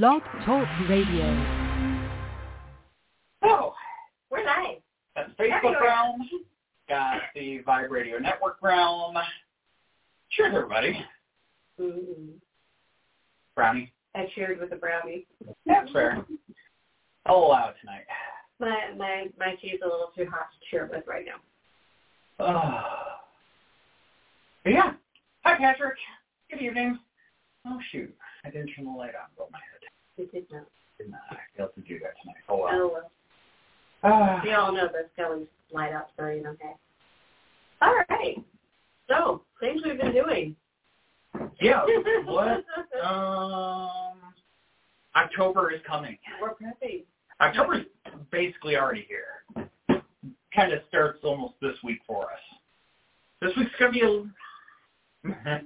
Blog Talk Radio. So, We're live. got the Facebook Everywhere. realm, got the Vibe Radio Network realm. Cheers, everybody. Mm-hmm. Brownie. I cheered with a brownie. That's fair. I'll allow it tonight. My my my tea's a little too hot to cheer with right now. Oh. But yeah. Hi, Patrick. Good evening. Oh, shoot. I didn't turn the light on above my head. It did not. Did not. I failed to do that tonight. Oh, well. Oh well. Ah. We all know the Skelly's light up, so you know. Okay. All right. So things we've been doing. yeah. What? Um, October is coming. We're prepping. October's basically already here. Kind of starts almost this week for us. This week's gonna be a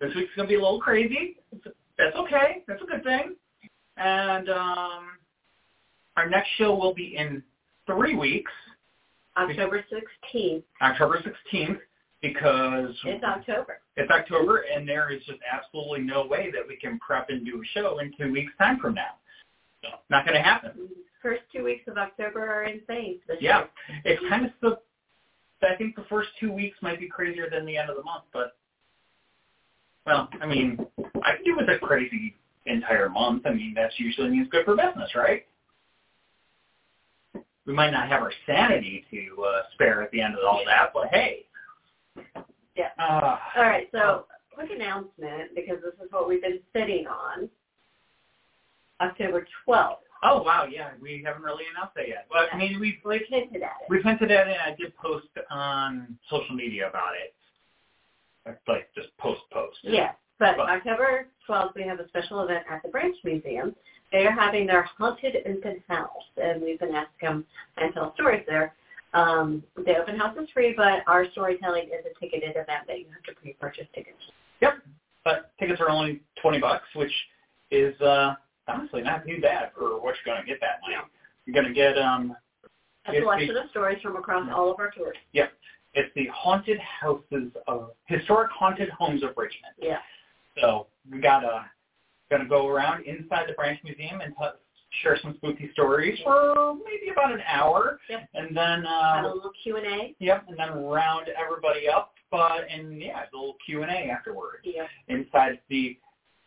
this week's gonna be a little crazy. That's okay. That's a good thing. And um, our next show will be in three weeks, October sixteenth. October 16th, because It's October. it's October, and there is just absolutely no way that we can prep and do a show in two weeks' time from now. So, not going to happen. First two weeks of October are insane. Yeah, year. it's kind of the. I think the first two weeks might be crazier than the end of the month, but well, I mean, I can do with a crazy entire month. I mean, that's usually means good for business, right? We might not have our sanity to uh, spare at the end of all that, but hey. Yeah. Uh, All right. So quick announcement because this is what we've been sitting on. October twelfth. oh wow, yeah, we haven't really announced that yet. But I mean, we've We've hinted at it. We've hinted at it. And I did post on social media about it. Like just post post. But October 12th, we have a special event at the Branch Museum. They are having their haunted open house, and we've been asked to come and tell stories there. Um, the open house is free, but our storytelling is a ticketed event that you have to pre-purchase tickets. Yep. But tickets are only twenty bucks, which is uh honestly not too bad for what you're gonna get that night. You're gonna get um A selection of stories from across all of our tours. yep. It's the haunted houses of historic haunted homes of Richmond. Yeah. So we gotta gonna go around inside the Branch Museum and t- share some spooky stories for maybe about an hour, Yep. and then Have a uh, little Q&A. Yep, and then round everybody up, but and yeah, a little Q and A afterwards Yeah. inside the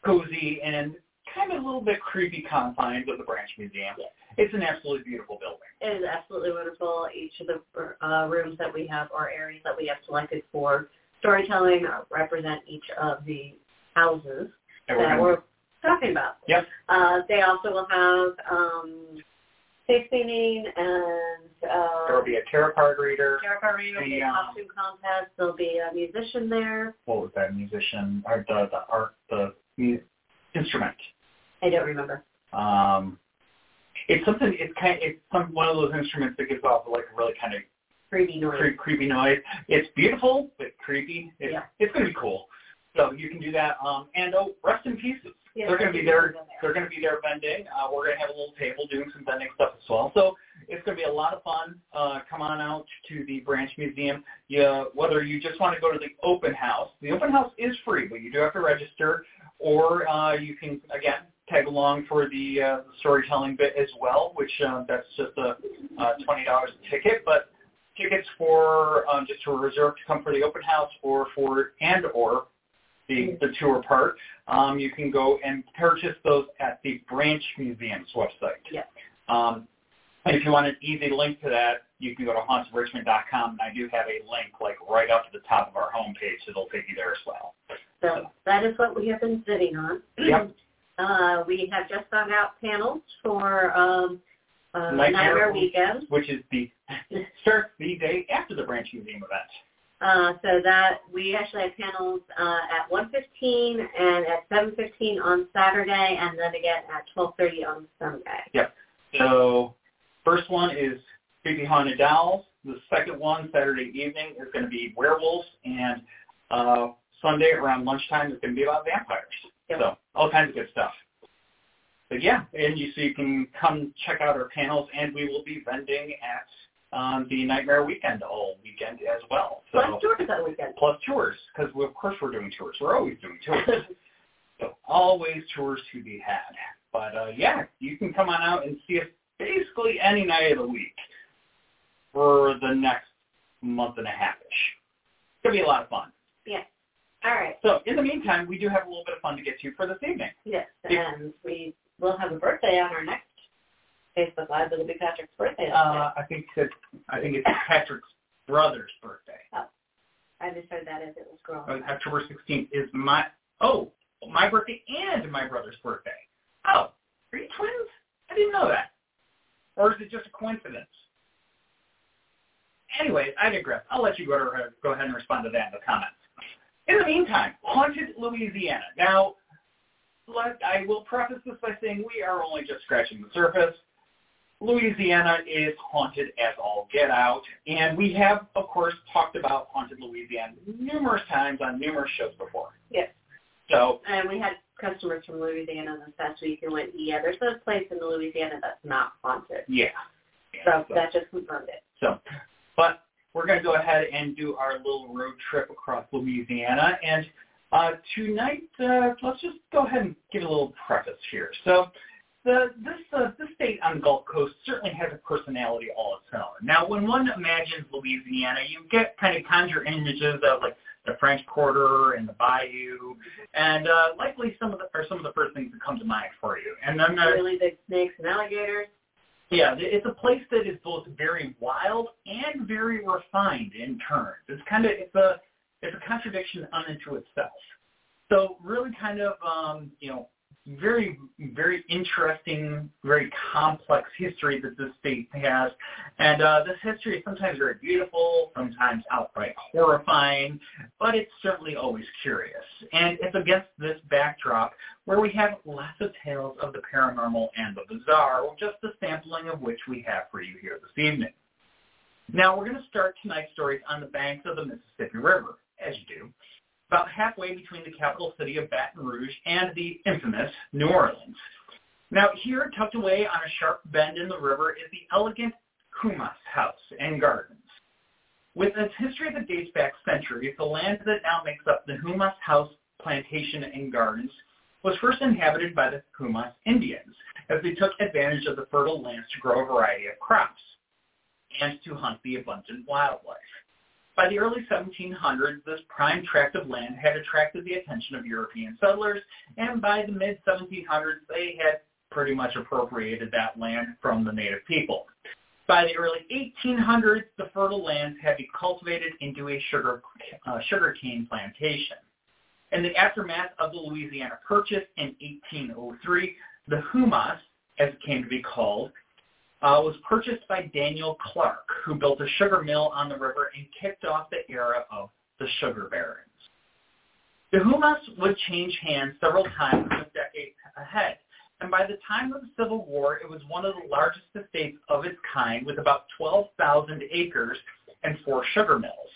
cozy and kind of a little bit creepy confines of the Branch Museum. Yeah. It's an absolutely beautiful building. It is absolutely wonderful. Each of the uh, rooms that we have or areas that we have selected for storytelling uh, represent each of the houses And we're that we're talking about. Yep. Uh, they also will have um, face painting and uh, there will be a tarot card reader. tarot card reading, there'll be the, um, costume contest. There'll be a musician there. What was that musician or the the art the mu- instrument? I don't remember. Um, it's something. It's kind. it's some one of those instruments that gives off like a really kind of Creepy noise. cre- creepy noise. It's beautiful, but creepy. It's, Yeah. it's going to be cool. So you can do that. Um, and oh, rest in pieces. Yeah, they're going to be there. They're going to be there vending. Uh, we're going to have a little table doing some vending stuff as well. So it's going to be a lot of fun. Uh, come on out to the Branch Museum. Yeah, whether you just want to go to the open house, the open house is free, but you do have to register, or uh, you can again tag along for the uh, storytelling bit as well, which uh, that's just a uh, twenty dollars a ticket, but tickets for um, just to reserve to come for the open house or for and or the the tour part, um, you can go and purchase those at the Branch Museum's website. Yeah. Um, and if you want an easy link to that, you can go to hauntsofrichmond.com, and I do have a link like right up to the top of our homepage that'll take you there as well. So that is what we have been sitting on. Yep. Uh, we have just found out panels for um, uh, Nightmare Nightmare Weekend. Which is the starts the day after the Branch Museum event. Uh, so that we actually have panels uh, at 1:15 and at 7:15 on Saturday, and then again at 12:30 on Sunday. Yep. So first one is Creepy Haunted Dolls. The second one, Saturday evening, is going to be werewolves, and uh, Sunday around lunchtime is going to be about vampires. Yep. So all kinds of good stuff. But yeah, and you so you can come check out our panels, and we will be vending at um, the Nightmare Weekend all weekend as well. So Plus tours that weekend. plus tours, because of course we're doing tours. We're always doing tours. so always tours to be had. But uh, yeah, you can come on out and see us basically any night of the week for the next month and a half-ish. It's going to be a lot of fun. Yes. All right. So in the meantime, we do have a little bit of fun to get to for this evening. Yes, and we will have a birthday on our next Facebook Live. It'll be Patrick's birthday. Uh, I think that I think it's Patrick's brother's birthday. Oh, I just heard that as it was growing. Uh, October 16th is my oh my birthday and my brother's birthday. Oh, are you twins? I didn't know that. Or is it just a coincidence? Anyway, I digress. I'll let you go, to, go ahead and respond to that in the comments. In the meantime, Haunted Louisiana. Now, let, I will preface this by saying we are only just scratching the surface. Louisiana is haunted as all get out, and we have, of course, talked about Haunted Louisiana numerous times on numerous shows before. Yes. So, And we had customers from Louisiana this past week who went, yeah, there's a place in Louisiana that's not haunted. yeah. So that just confirmed it. So, but we're going to go ahead and do our little road trip across Louisiana. And uh, tonight, uh, let's just go ahead and give a little preface here. So, the, this uh, this state on the Gulf Coast certainly has a personality all its own. Now, when one imagines Louisiana, you get kind of conjure images of like the French Quarter and the Bayou, and uh, likely some of the are some of the first things that come to mind for you. And then uh, Really big snakes and alligators. yeah, it's a place that is both very wild and very refined in turn. It's kind of it's a it's a contradiction unto itself. So really kind of um, you know very very interesting, very complex history that this state has, and uh, this history is sometimes very beautiful, sometimes outright horrifying, but it's certainly always curious. And it's against this backdrop where we have lots of tales of the paranormal and the bizarre, just a sampling of which we have for you here this evening. Now, we're going to start tonight's stories on the banks of the Mississippi River, as you do, about halfway between the capital city of Baton Rouge and the infamous New Orleans. Now, here, tucked away on a sharp bend in the river, is the elegant Houmas House and Gardens. With its history that dates back centuries, the land that now makes up the Houmas House Plantation and Gardens was first inhabited by the Houmas Indians, as they took advantage of the fertile lands to grow a variety of crops and to hunt the abundant wildlife. By the early 1700s, this prime tract of land had attracted the attention of European settlers, and by the mid-1700s, they had pretty much appropriated that land from the native people. By the early 1800s, the fertile lands had been cultivated into a sugar uh, plantation. In the aftermath of the Louisiana Purchase in 1803, the Houmas, as it came to be called, uh, was purchased by Daniel Clark, who built a sugar mill on the river and kicked off the era of the sugar barons. The Houmas would change hands several times in the decades ahead, and by the time of the Civil War, it was one of the largest estates of its kind with about 12,000 acres and four sugar mills,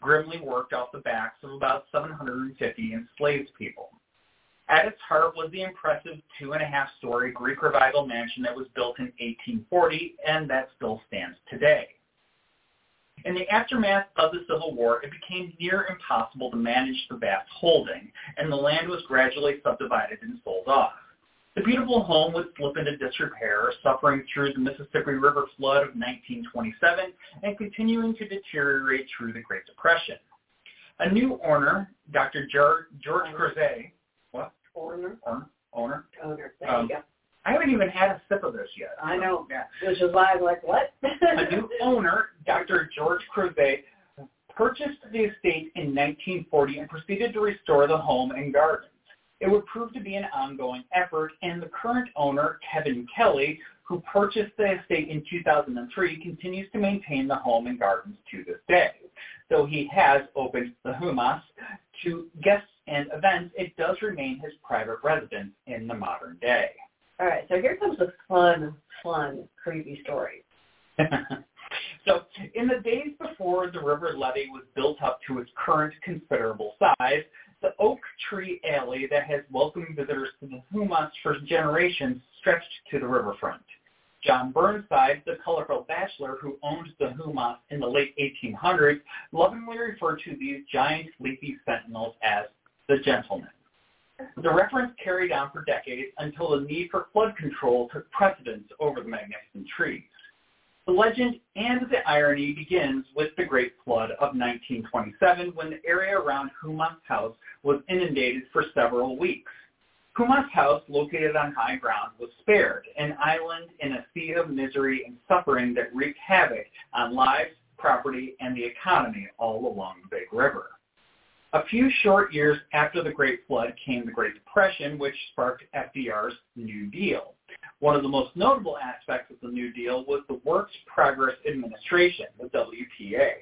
grimly worked off the backs of about 750 enslaved people. At its heart was the impressive two-and-a-half-story Greek Revival mansion that was built in 1840 and that still stands today. In the aftermath of the Civil War, it became near impossible to manage the vast holding, and the land was gradually subdivided and sold off. The beautiful home would slip into disrepair, suffering through the Mississippi River flood of 1927 and continuing to deteriorate through the Great Depression. A new owner, Dr. George, Crozat? Owner. Owner? Owner? Owner. There Um, you go. I haven't even had a sip of this yet. I know. Yeah. Which is why I'm like, what? A new owner, Dr. George Crozat, purchased the estate in 1940 and proceeded to restore the home and gardens. It would prove to be an ongoing effort, and the current owner, Kevin Kelly, who purchased the estate in 2003, continues to maintain the home and gardens to this day. Though he has opened the Houmas to guests and events, it does remain his private residence in the modern day. All right, so here comes the fun, fun, creepy story. so in the days before the river levee was built up to its current considerable size, the oak tree alley that has welcomed visitors to the Houmas for generations stretched to the riverfront. John Burnside, the colorful bachelor who owned the Houmas in the late 1800s, lovingly referred to these giant leafy sentinels as the gentleman. The reference carried on for decades until the need for flood control took precedence over the magnificent trees. The legend and the irony begins with the Great Flood of 1927 when the area around Houmas House was inundated for several weeks. Houmas House, located on high ground, was spared, an island in a sea of misery and suffering that wreaked havoc on lives, property, and the economy all along the Big River. A few short years after the Great Flood came the Great Depression, which sparked FDR's New Deal. One of the most notable aspects of the New Deal was the Works Progress Administration, the WPA,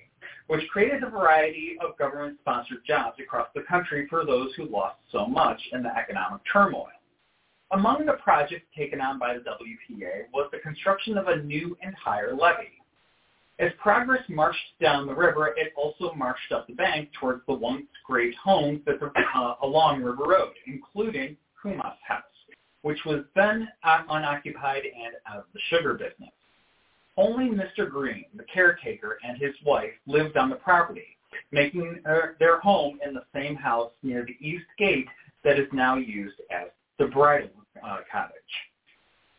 which created a variety of government-sponsored jobs across the country for those who lost so much in the economic turmoil. Among the projects taken on by the WPA was the construction of a new and higher levee. As progress marched down the river, it also marched up the bank towards the once great homes that uh, along River Road, including Houmas House, which was then unoccupied and out of the sugar business. Only Mr. Green, the caretaker, and his wife lived on the property, making their home in the same house near the east gate that is now used as the bridal uh, cottage.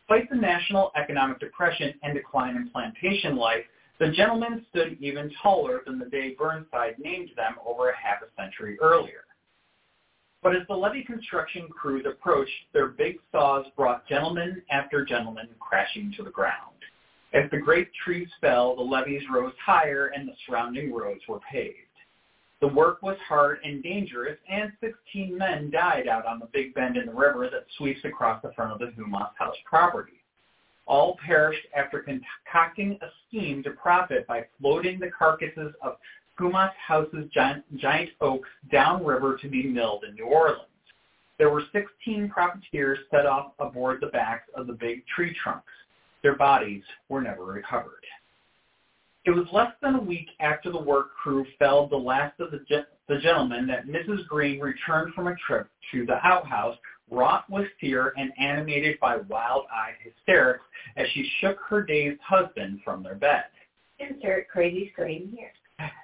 Despite the national economic depression and decline in plantation life, the gentlemen stood even taller than the day Burnside named them over a half a century earlier. But as the levee construction crews approached, their big saws brought gentleman after gentleman crashing to the ground. As the great trees fell, the levees rose higher and the surrounding roads were paved. The work was hard and dangerous, and 16 men died out on the big bend in the river that sweeps across the front of the Houmas House property. All perished after concocting a scheme to profit by floating the carcasses of Houmas House's giant, giant oaks downriver to be milled in New Orleans. There were 16 profiteers set off aboard the backs of the big tree trunks. Their bodies were never recovered. It was less than a week after the work crew felled the last of the, the gentlemen that Mrs. Green returned from a trip to the outhouse, wrought with fear and animated by wild-eyed hysterics as she shook her dazed husband from their bed. Insert crazy scream here.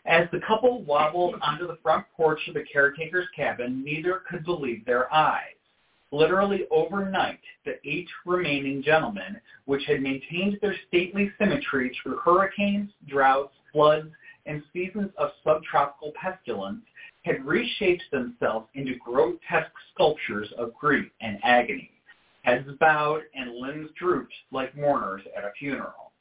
As the couple wobbled onto the front porch of the caretaker's cabin, neither could believe their eyes. Literally overnight, the eight remaining gentlemen, which had maintained their stately symmetry through hurricanes, droughts, floods, and seasons of subtropical pestilence, had reshaped themselves into grotesque sculptures of grief and agony, heads bowed and limbs drooped like mourners at a funeral.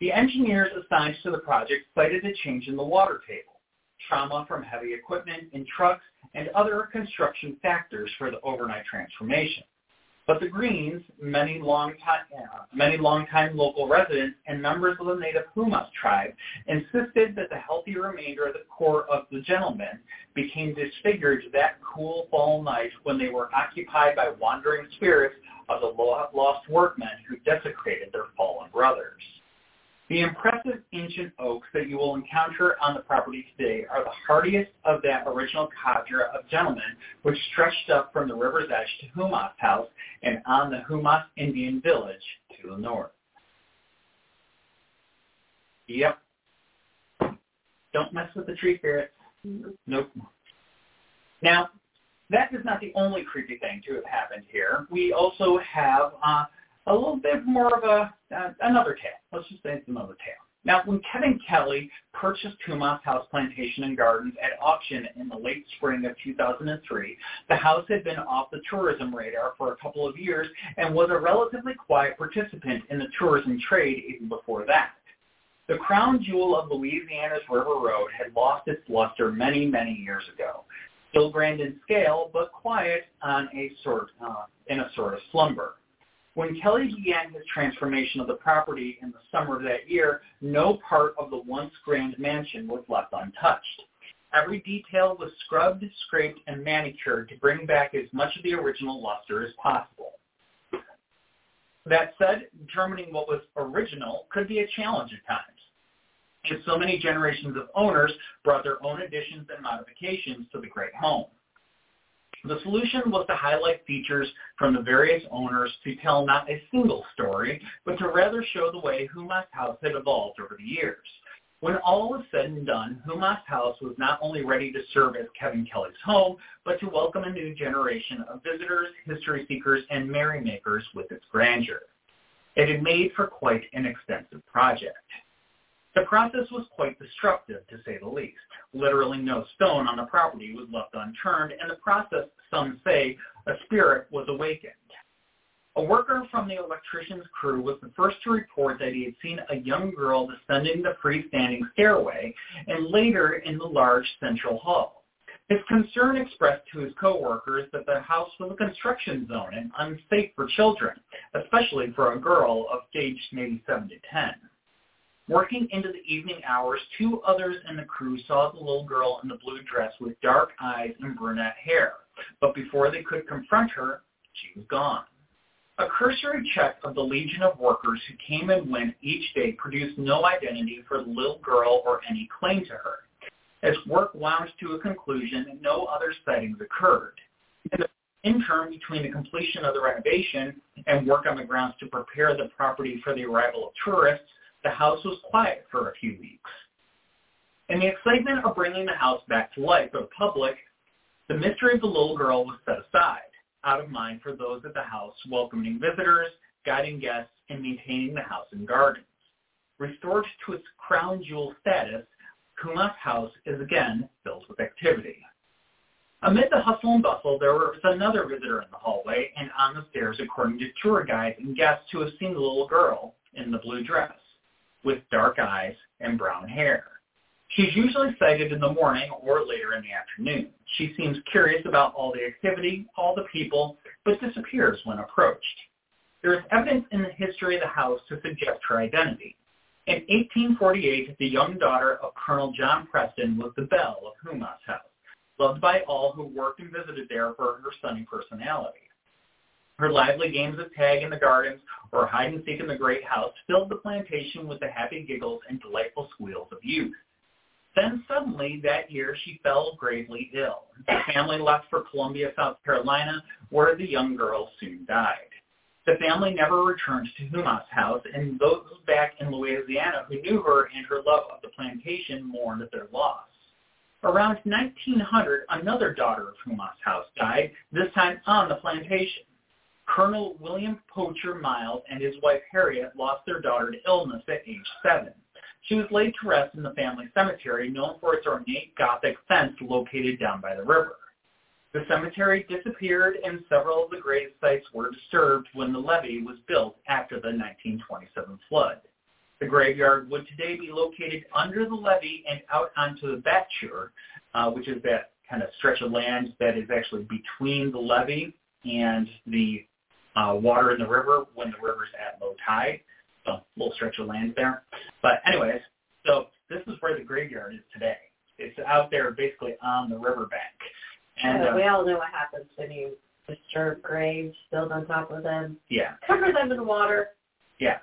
The engineers assigned to the project cited a change in the water table, trauma from heavy equipment in trucks, and other construction factors for the overnight transformation. But the Greens, many long-time, uh, many longtime local residents and members of the native Houmas tribe, insisted that the healthy remainder of the core of the gentlemen became disfigured that cool fall night when they were occupied by wandering spirits of the lost workmen who desecrated their fallen brothers. The impressive ancient oaks that you will encounter on the property today are the hardiest of that original cadre of gentlemen which stretched up from the river's edge to Houmas House and on the Houmas Indian Village to the north. Yep. Don't mess with the tree spirits. Nope. Now, that is not the only creepy thing to have happened here. We also have uh, a little bit more of a uh, another tale. Let's just say it's another tale. Now, when Kevin Kelly purchased Houmas House Plantation and Gardens at auction in the late spring of 2003, the house had been off the tourism radar for a couple of years and was a relatively quiet participant in the tourism trade even before that. The crown jewel of Louisiana's River Road had lost its luster many, many years ago. Still grand in scale, but quiet on a sort, uh, in a sort of slumber. When Kelly began his transformation of the property in the summer of that year, no part of the once grand mansion was left untouched. Every detail was scrubbed, scraped, and manicured to bring back as much of the original luster as possible. That said, determining what was original could be a challenge at times. If so many generations of owners brought their own additions and modifications to the great home. The solution was to highlight features from the various owners to tell not a single story, but to rather show the way Houmas House had evolved over the years. When all was said and done, Houmas House was not only ready to serve as Kevin Kelly's home, but to welcome a new generation of visitors, history seekers, and merrymakers with its grandeur. It had made for quite an extensive project. The process was quite destructive, to say the least. Literally no stone on the property was left unturned, and the process, some say, a spirit was awakened. A worker from the electrician's crew was the first to report that he had seen a young girl descending the freestanding stairway and later in the large central hall. His concern expressed to his coworkers that the house was a construction zone and unsafe for children, especially for a girl of age maybe 7 to 10. Working into the evening hours, two others in the crew saw the little girl in the blue dress with dark eyes and brunette hair. But before they could confront her, she was gone. A cursory check of the legion of workers who came and went each day produced no identity for the little girl or any claim to her. As work wound to a conclusion, no other sightings occurred. In the interim between the completion of the renovation and work on the grounds to prepare the property for the arrival of tourists, the house was quiet for a few weeks. In the excitement of bringing the house back to life for the public, the mystery of the little girl was set aside out of mind for those at the house, welcoming visitors, guiding guests, and maintaining the house and gardens. Restored to its crown jewel status, Houmas House is again filled with activity. Amid the hustle and bustle, there was another visitor in the hallway and on the stairs, according to tour guides and guests who have seen the little girl in the blue dress with dark eyes and brown hair. She's usually sighted in the morning or later in the afternoon. She seems curious about all the activity, all the people, but disappears when approached. There is evidence in the history of the house to suggest her identity. In 1848, the young daughter of Colonel John Preston was the belle of Houmas House, loved by all who worked and visited there for her sunny personality. Her lively games of tag in the gardens or hide and seek in the great house filled the plantation with the happy giggles and delightful squeals of youth. Then suddenly that year she fell gravely ill. The family left for Columbia, South Carolina, where the young girl soon died. The family never returned to Houmas House, and those back in Louisiana who knew her and her love of the plantation mourned their loss. Around 1900, another daughter of Houmas House died, this time on the plantation. Colonel William Porcher Miles and his wife Harriet lost their daughter to illness at age seven. She was laid to rest in the family cemetery, known for its ornate Gothic fence located down by the river. The cemetery disappeared and several of the grave sites were disturbed when the levee was built after the 1927 flood. The graveyard would today be located under the levee and out onto the Batture, uh, which is that kind of stretch of land that is actually between the levee and the uh, water in the river when the river's at low tide a little stretch of land there. But anyways, so this is where the graveyard is today. It's out there basically on the riverbank. And uh, we all know what happens when you disturb graves, build on top of them. Yeah. Cover them in water. Yeah.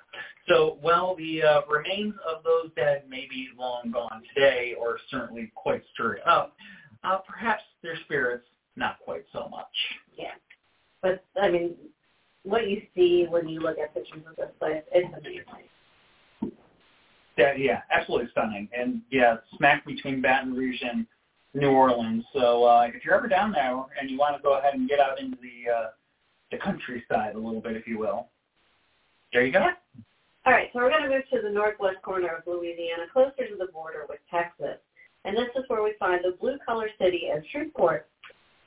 So while the uh, remains of those dead may be long gone today, or certainly quite stirred up, uh, perhaps their spirits not quite so much. Yeah. But I mean, what you see when you look at pictures of this place, it's amazing. Yeah, yeah, absolutely stunning. And yeah, smack between Baton Rouge and New Orleans. So uh, if you're ever down there and you want to go ahead and get out into the uh, the countryside a little bit, if you will, there you go. Yeah. All right, so we're going to move to the northwest corner of Louisiana, closer to the border with Texas. And this is where we find the blue-collar city of Shreveport.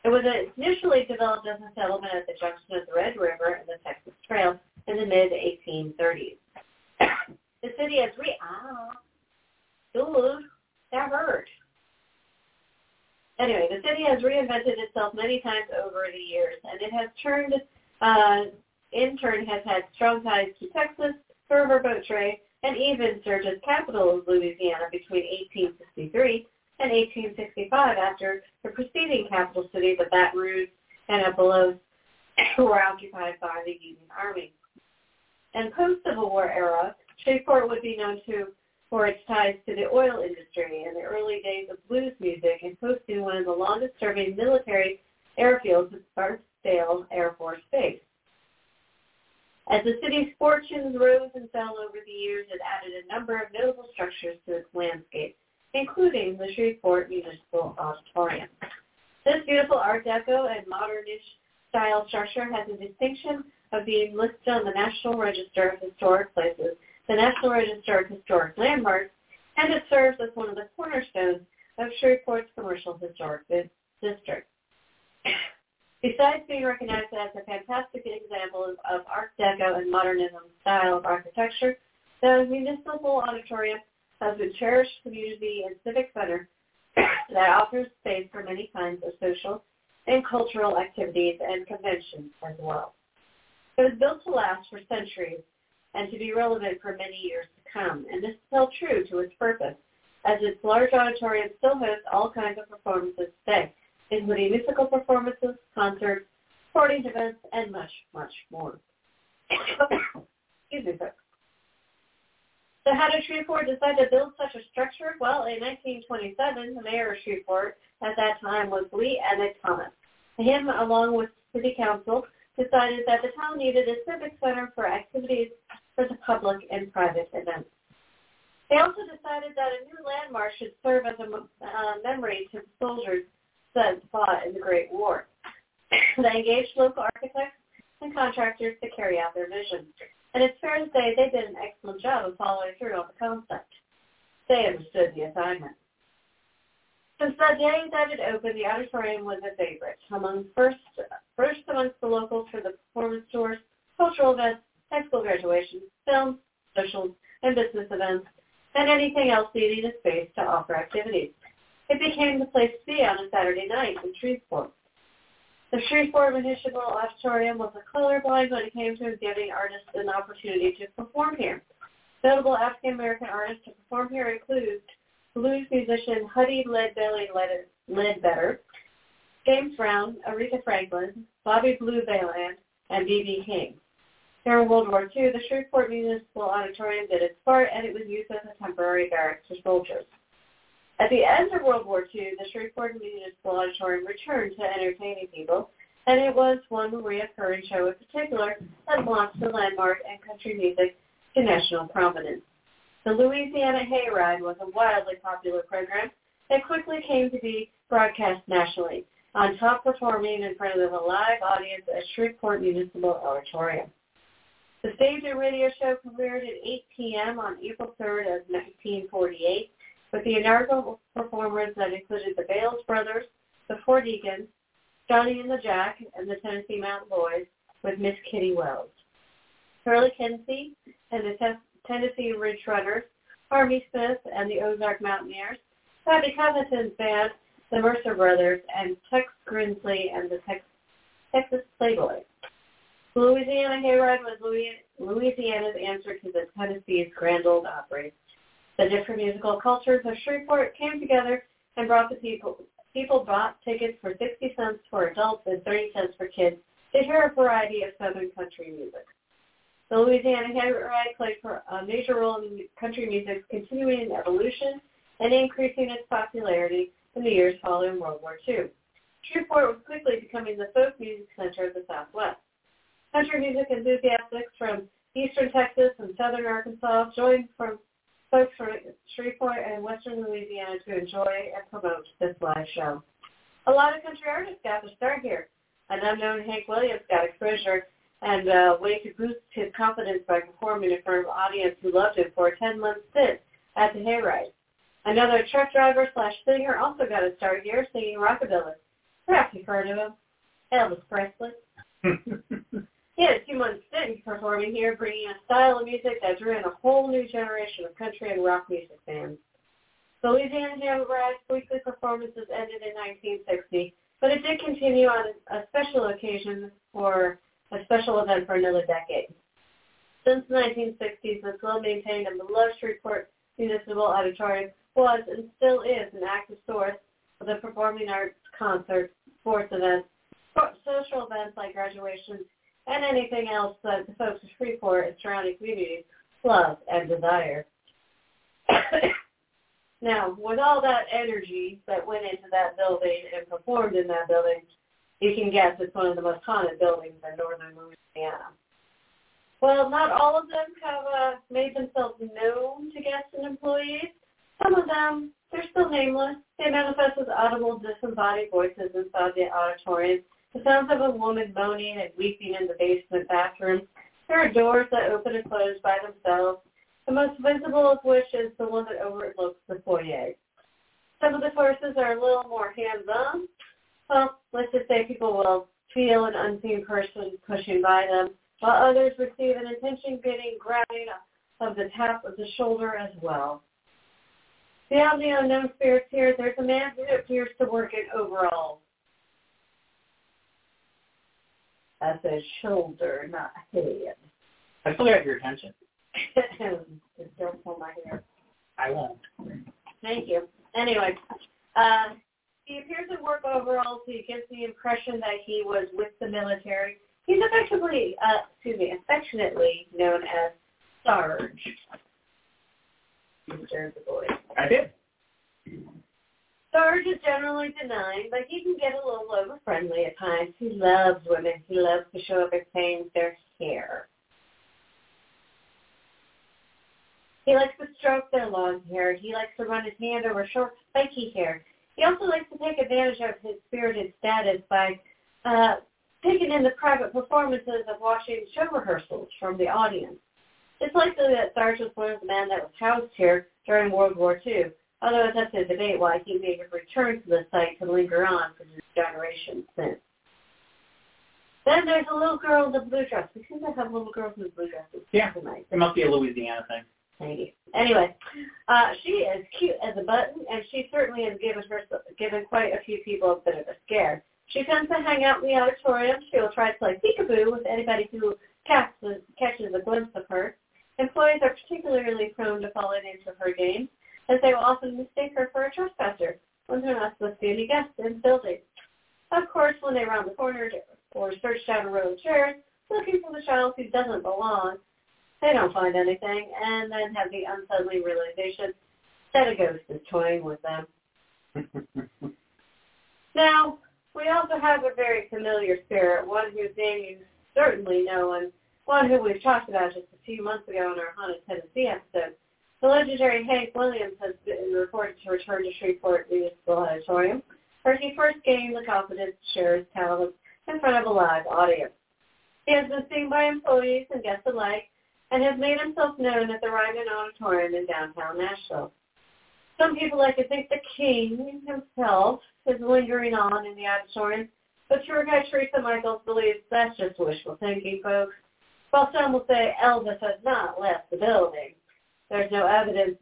It was initially developed as a settlement at the junction of the Red River and the Texas Trail in the mid-1830s. the city has re ah, dude, that hurt. Anyway, the city has reinvented itself many times over the years, and it has turned, uh, in turn, has had strong ties to Texas, riverboat trade, and even served as capital of Louisiana between 1863 in 1865 after the preceding capital cities of Baton Rouge and Apollos were occupied by the Union Army. In post-Civil War era, Shreveport would be known to for its ties to the oil industry and the early days of blues music and hosting one of the longest-serving military airfields at Barksdale Air Force Base. As the city's fortunes rose and fell over the years, it added a number of notable structures to its landscape, including the Shreveport Municipal Auditorium. This beautiful Art Deco and modernish style structure has the distinction of being listed on the National Register of Historic Places, the National Register of Historic Landmarks, and it serves as one of the cornerstones of Shreveport's commercial historic district. Besides being recognized as a fantastic example of, Art Deco and modernism style of architecture, the Municipal Auditorium has a cherished community and civic center that offers space for many kinds of social and cultural activities and conventions as well. It was built to last for centuries and to be relevant for many years to come, and this is still true to its purpose, as its large auditorium still hosts all kinds of performances today, including musical performances, concerts, sporting events, and much, much more. Excuse me, folks. So how did Shreveport decide to build such a structure? Well, in 1927, the mayor of Shreveport at that time was Lee Emmett Thomas. Him, along with city council, decided that the town needed a civic center for activities for the public and private events. They also decided that a new landmark should serve as a uh, memory to the soldiers that fought in the Great War. they engaged local architects and contractors to carry out their vision. And it's fair to say they did an excellent job of following through on the concept. They understood the assignment. Since the day that it opened, the auditorium was a favorite among first first amongst the locals for the performance tours, cultural events, high school graduations, films, socials, and business events, and anything else needing a space to offer activities. It became the place to be on a Saturday night in Shreveport. The Shreveport Municipal Auditorium was a colorblind when it came to giving artists an opportunity to perform here. Notable African American artists to perform here include blues musician Huddie Leadbelly Ledbetter, James Brown, Aretha Franklin, Bobby Blue Bland, and B.B. King. During World War II, the Shreveport Municipal Auditorium did its part, and it was used as a temporary barracks for soldiers. At the end of World War II, the Shreveport Municipal Auditorium returned to entertaining people, and it was one Maria reoccurring show in particular that launched the landmark and country music to national prominence. The Louisiana Hayride was a wildly popular program that quickly came to be broadcast nationally, on top performing in front of a live audience at Shreveport Municipal Auditorium. The stage and radio show premiered at 8 p.m. on April 3rd of 1948 with the inaugural performers that included the Bailes Brothers, the Four Deacons, Johnny and the Jack, and the Tennessee Mountain Boys with Miss Kitty Wells. Shirley Kinsey and the Tennessee Ridge Runners, Harvey Smith and the Ozark Mountaineers, Bobby Covington's band, the Mercer Brothers, and Tex Grimsley and the Tex- Texas Playboys. Louisiana Hayride was Louisiana's answer to the Tennessee's Grand Ole Opry. The different musical cultures of Shreveport came together and brought the people. People bought tickets for 60 cents for adults and 30 cents for kids to hear a variety of Southern country music. The Louisiana Hayride played a major role in country music's continuing evolution and increasing its popularity in the years following World War II. Shreveport was quickly becoming the folk music center of the Southwest. Country music enthusiasts from eastern Texas and southern Arkansas joined from from Shreveport and Western Louisiana to enjoy and promote this live show. A lot of country artists got to start here. An unknown Hank Williams got exposure and a way to boost his confidence by performing in front of an audience who loved him for a 10-month stint at the Hayride. Another truck driver slash singer also got a start here singing rockabilly. Perhaps you've heard of him. Elvis Presley. He had two-month stint performing here, bringing a style of music that drew in a whole new generation of country and rock music fans. The Louisiana Hayride weekly performances ended in 1960, but it did continue on a special occasion for a special event for another decade. Since the 1960s, the well-maintained and beloved Shreveport Municipal Auditorium was and still is an active source of the performing arts, concerts, sports events, social events like graduations, and anything else that the folks of Shreveport and surrounding communities love and desire. now, with all that energy that went into that building and performed in that building, you can guess it's one of the most haunted buildings in northern Louisiana. Well, not all of them have uh, made themselves known to guests and employees. Some of them, they're still nameless. They manifest as audible, disembodied voices inside the auditorium. The sounds of a woman moaning and weeping in the basement bathroom. There are doors that open and close by themselves, the most visible of which is the one that overlooks the foyer. Some of the forces are a little more hands-on. Well, let's just say people will feel an unseen person pushing by them, while others receive an attention-getting grabbing of the tap of the shoulder as well. Beyond the unknown spirits here, there's a man who appears to work in overalls. I said shoulder, not head. I still got your attention. Just don't pull my hair. I won't. Thank you. Anyway, uh, he appears in work overalls. He gives the impression that he was with the military. He's effectively, uh, excuse me, affectionately known as Sarge. Mr. the boy. I did. Sarge is generally denying, but he can get a little over-friendly at times. He loves women. He loves to show up pain with their hair. He likes to stroke their long hair. He likes to run his hand over short, spiky hair. He also likes to take advantage of his spirited status by uh, taking in the private performances of watching show rehearsals from the audience. It's likely that Sarge was one of the men that was housed here during World War II, although it's up to debate why he may have returned to the site to linger on for generations since. Then there's a little girl in the blue dress. We seem to have little girls in the blue dresses Yeah. tonight. It must be a Louisiana thing. Maybe. Anyway, uh, she is cute as a button, and she certainly has given her given quite a few people a bit of a scare. She tends to hang out in the auditorium. She will try to play peekaboo with anybody who catches, catches a glimpse of her. Employees are particularly prone to falling into her game, as they will often mistake her for a trespasser when they're not supposed to be any guests in the building. Of course, when they round the corner or search down a row of chairs looking for the child who doesn't belong, they don't find anything, and then have the unsettling realization that a ghost is toying with them. Now, we also have a very familiar spirit, one whose name you certainly know, and one who we've talked about just a few months ago in our Haunted Tennessee episode. The legendary Hank Williams has been reported to return to Shreveport Municipal Auditorium, where he first gained the confidence to share his talents in front of a live audience. He has been seen by employees and guests alike, and has made himself known at the Ryman Auditorium in downtown Nashville. Some people like to think the king himself is lingering on in the auditorium, but tour guide Teresa Michaels believes that's just wishful thinking, folks. While some will say Elvis has not left the building, there's no evidence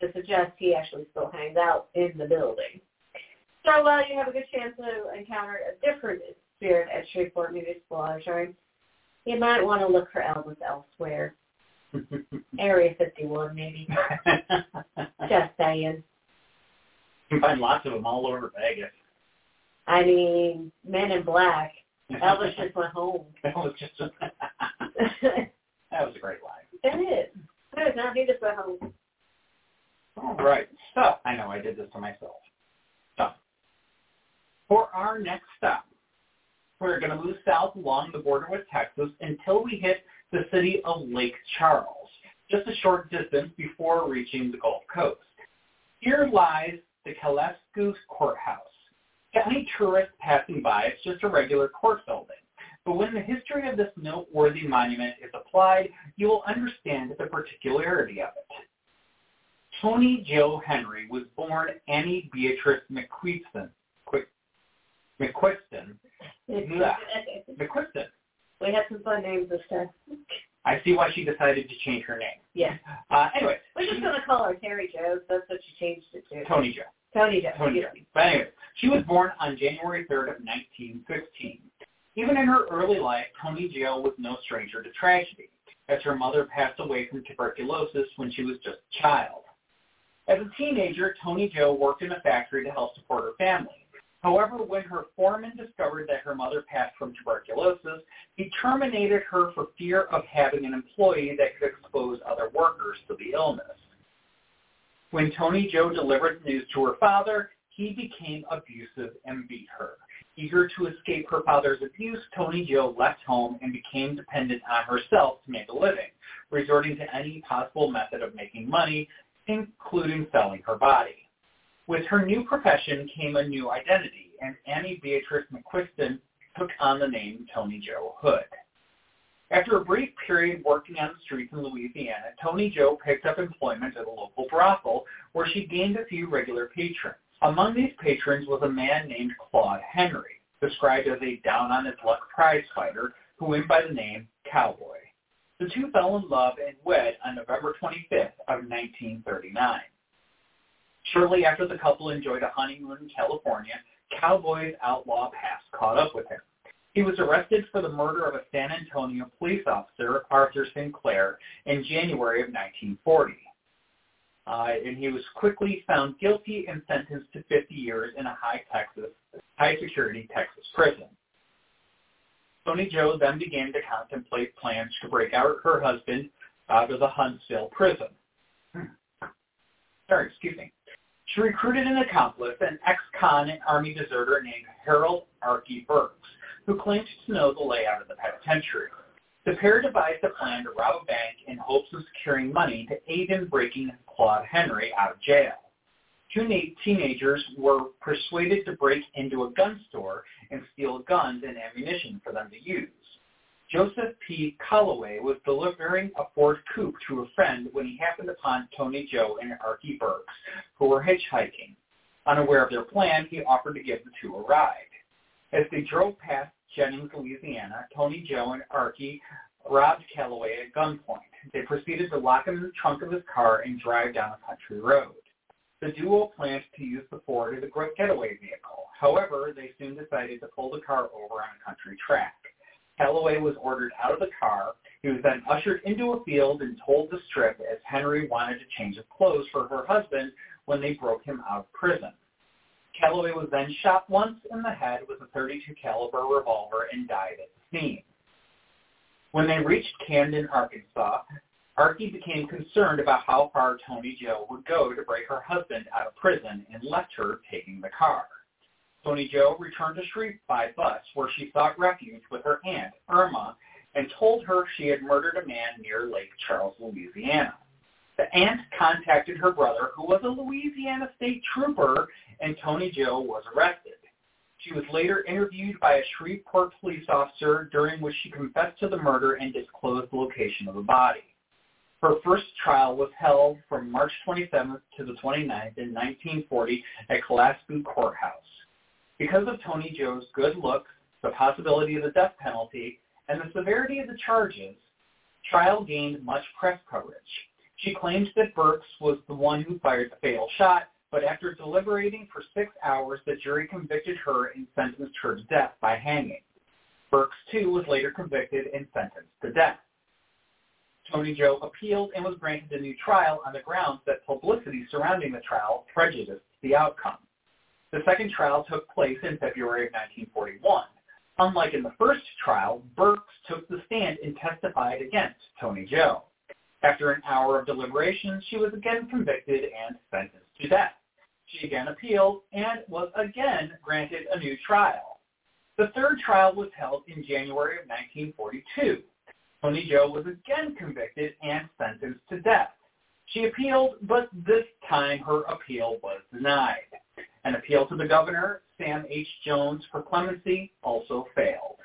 to suggest he actually still hangs out in the building. So while you have a good chance to encounter a different spirit at Shreveport Municipal Auditorium, you might want to look for Elvis elsewhere. Area 51, maybe. Just saying. You can find lots of them all over Vegas. I mean, Men in Black. Elvis just went home. That was just a, that was a great line. is. He just went home. All right. So I know I did this to myself. So for our next stop, we're going to move south along the border with Texas until we hit the city of Lake Charles, just a short distance before reaching the Gulf Coast. Here lies the Calcasieu Courthouse. To any tourist passing by, it's just a regular court building. But when the history of this noteworthy monument is applied, you will understand the particularity of it. Toni Jo Henry was born Annie Beatrice McQuiston. McQuiston. McQuiston. We have some fun names this time. I see why she decided to change her name. Yeah. Uh, anyway, We're just going to call her Terry Jo. That's what she changed it to. Toni Jo. Toni Jo. Toni Jo. But anyway, she was born on January 3rd of 1915. Even in her early life, Toni Jo was no stranger to tragedy, as her mother passed away from tuberculosis when she was just a child. As a teenager, Toni Jo worked in a factory to help support her family. However, when her foreman discovered that her mother passed from tuberculosis, he terminated her for fear of having an employee that could expose other workers to the illness. When Toni Jo delivered the news to her father, he became abusive and beat her. Eager to escape her father's abuse, Toni Jo left home and became dependent on herself to make a living, resorting to any possible method of making money, including selling her body. With her new profession came a new identity, and Annie Beatrice McQuiston took on the name Toni Jo Hood. After a brief period working on the streets in Louisiana, Toni Jo picked up employment at a local brothel where she gained a few regular patrons. Among these patrons was a man named Claude Henry, described as a down-on-his-luck prize fighter who went by the name Cowboy. The two fell in love and wed on November 25th of 1939. Shortly after the couple enjoyed a honeymoon in California, Cowboy's outlaw past caught up with him. He was arrested for the murder of a San Antonio police officer, Arthur Sinclair, in January of 1940. Uh, and he was quickly found guilty and sentenced to 50 years in a high Texas, high security Texas prison. Toni Jo then began to contemplate plans to break out her husband out of the Huntsville prison. Sorry, excuse me. She recruited an accomplice, an ex-con and Army deserter named Harold Archie Burks, who claimed to know the layout of the penitentiary. The pair devised a plan to rob a bank in hopes of securing money to aid in breaking Claude Henry out of jail. Two teenagers were persuaded to break into a gun store and steal guns and ammunition for them to use. Joseph P. Calloway was delivering a Ford coupe to a friend when he happened upon Toni Jo and Archie Burks, who were hitchhiking. Unaware of their plan, he offered to give the two a ride. As they drove past Jennings, Louisiana, Toni Jo and Archie robbed Calloway at gunpoint. They proceeded to lock him in the trunk of his car and drive down a country road. The duo planned to use the Ford as a getaway vehicle. However, they soon decided to pull the car over on a country track. Calloway was ordered out of the car. He was then ushered into a field and told to strip as Henry wanted a change of clothes for her husband when they broke him out of prison. Calloway was then shot once in the head with a 32 caliber revolver and died at the scene. When they reached Camden, Arkansas, Archie became concerned about how far Toni Jo would go to break her husband out of prison and left her taking the car. Toni Jo returned to Shreve by bus where she sought refuge with her aunt, Irma, and told her she had murdered a man near Lake Charles, Louisiana. The aunt contacted her brother, who was a Louisiana state trooper, and Toni Jo was arrested. She was later interviewed by a Shreveport police officer during which she confessed to the murder and disclosed the location of the body. Her first trial was held from March 27th to the 29th in 1940 at Calcasieu Courthouse. Because of Toni Jo's good looks, the possibility of the death penalty, and the severity of the charges, trial gained much press coverage. She claims that Burks was the one who fired the fatal shot, but after deliberating for six hours, the jury convicted her and sentenced her to death by hanging. Burks, too, was later convicted and sentenced to death. Toni Jo appealed and was granted a new trial on the grounds that publicity surrounding the trial prejudiced the outcome. The second trial took place in February of 1941. Unlike in the first trial, Burks took the stand and testified against Toni Jo. After an hour of deliberation, she was again convicted and sentenced to death. She again appealed and was again granted a new trial. The third trial was held in January of 1942. Toni Jo was again convicted and sentenced to death. She appealed, but this time her appeal was denied. An appeal to the governor, Sam H. Jones, for clemency also failed.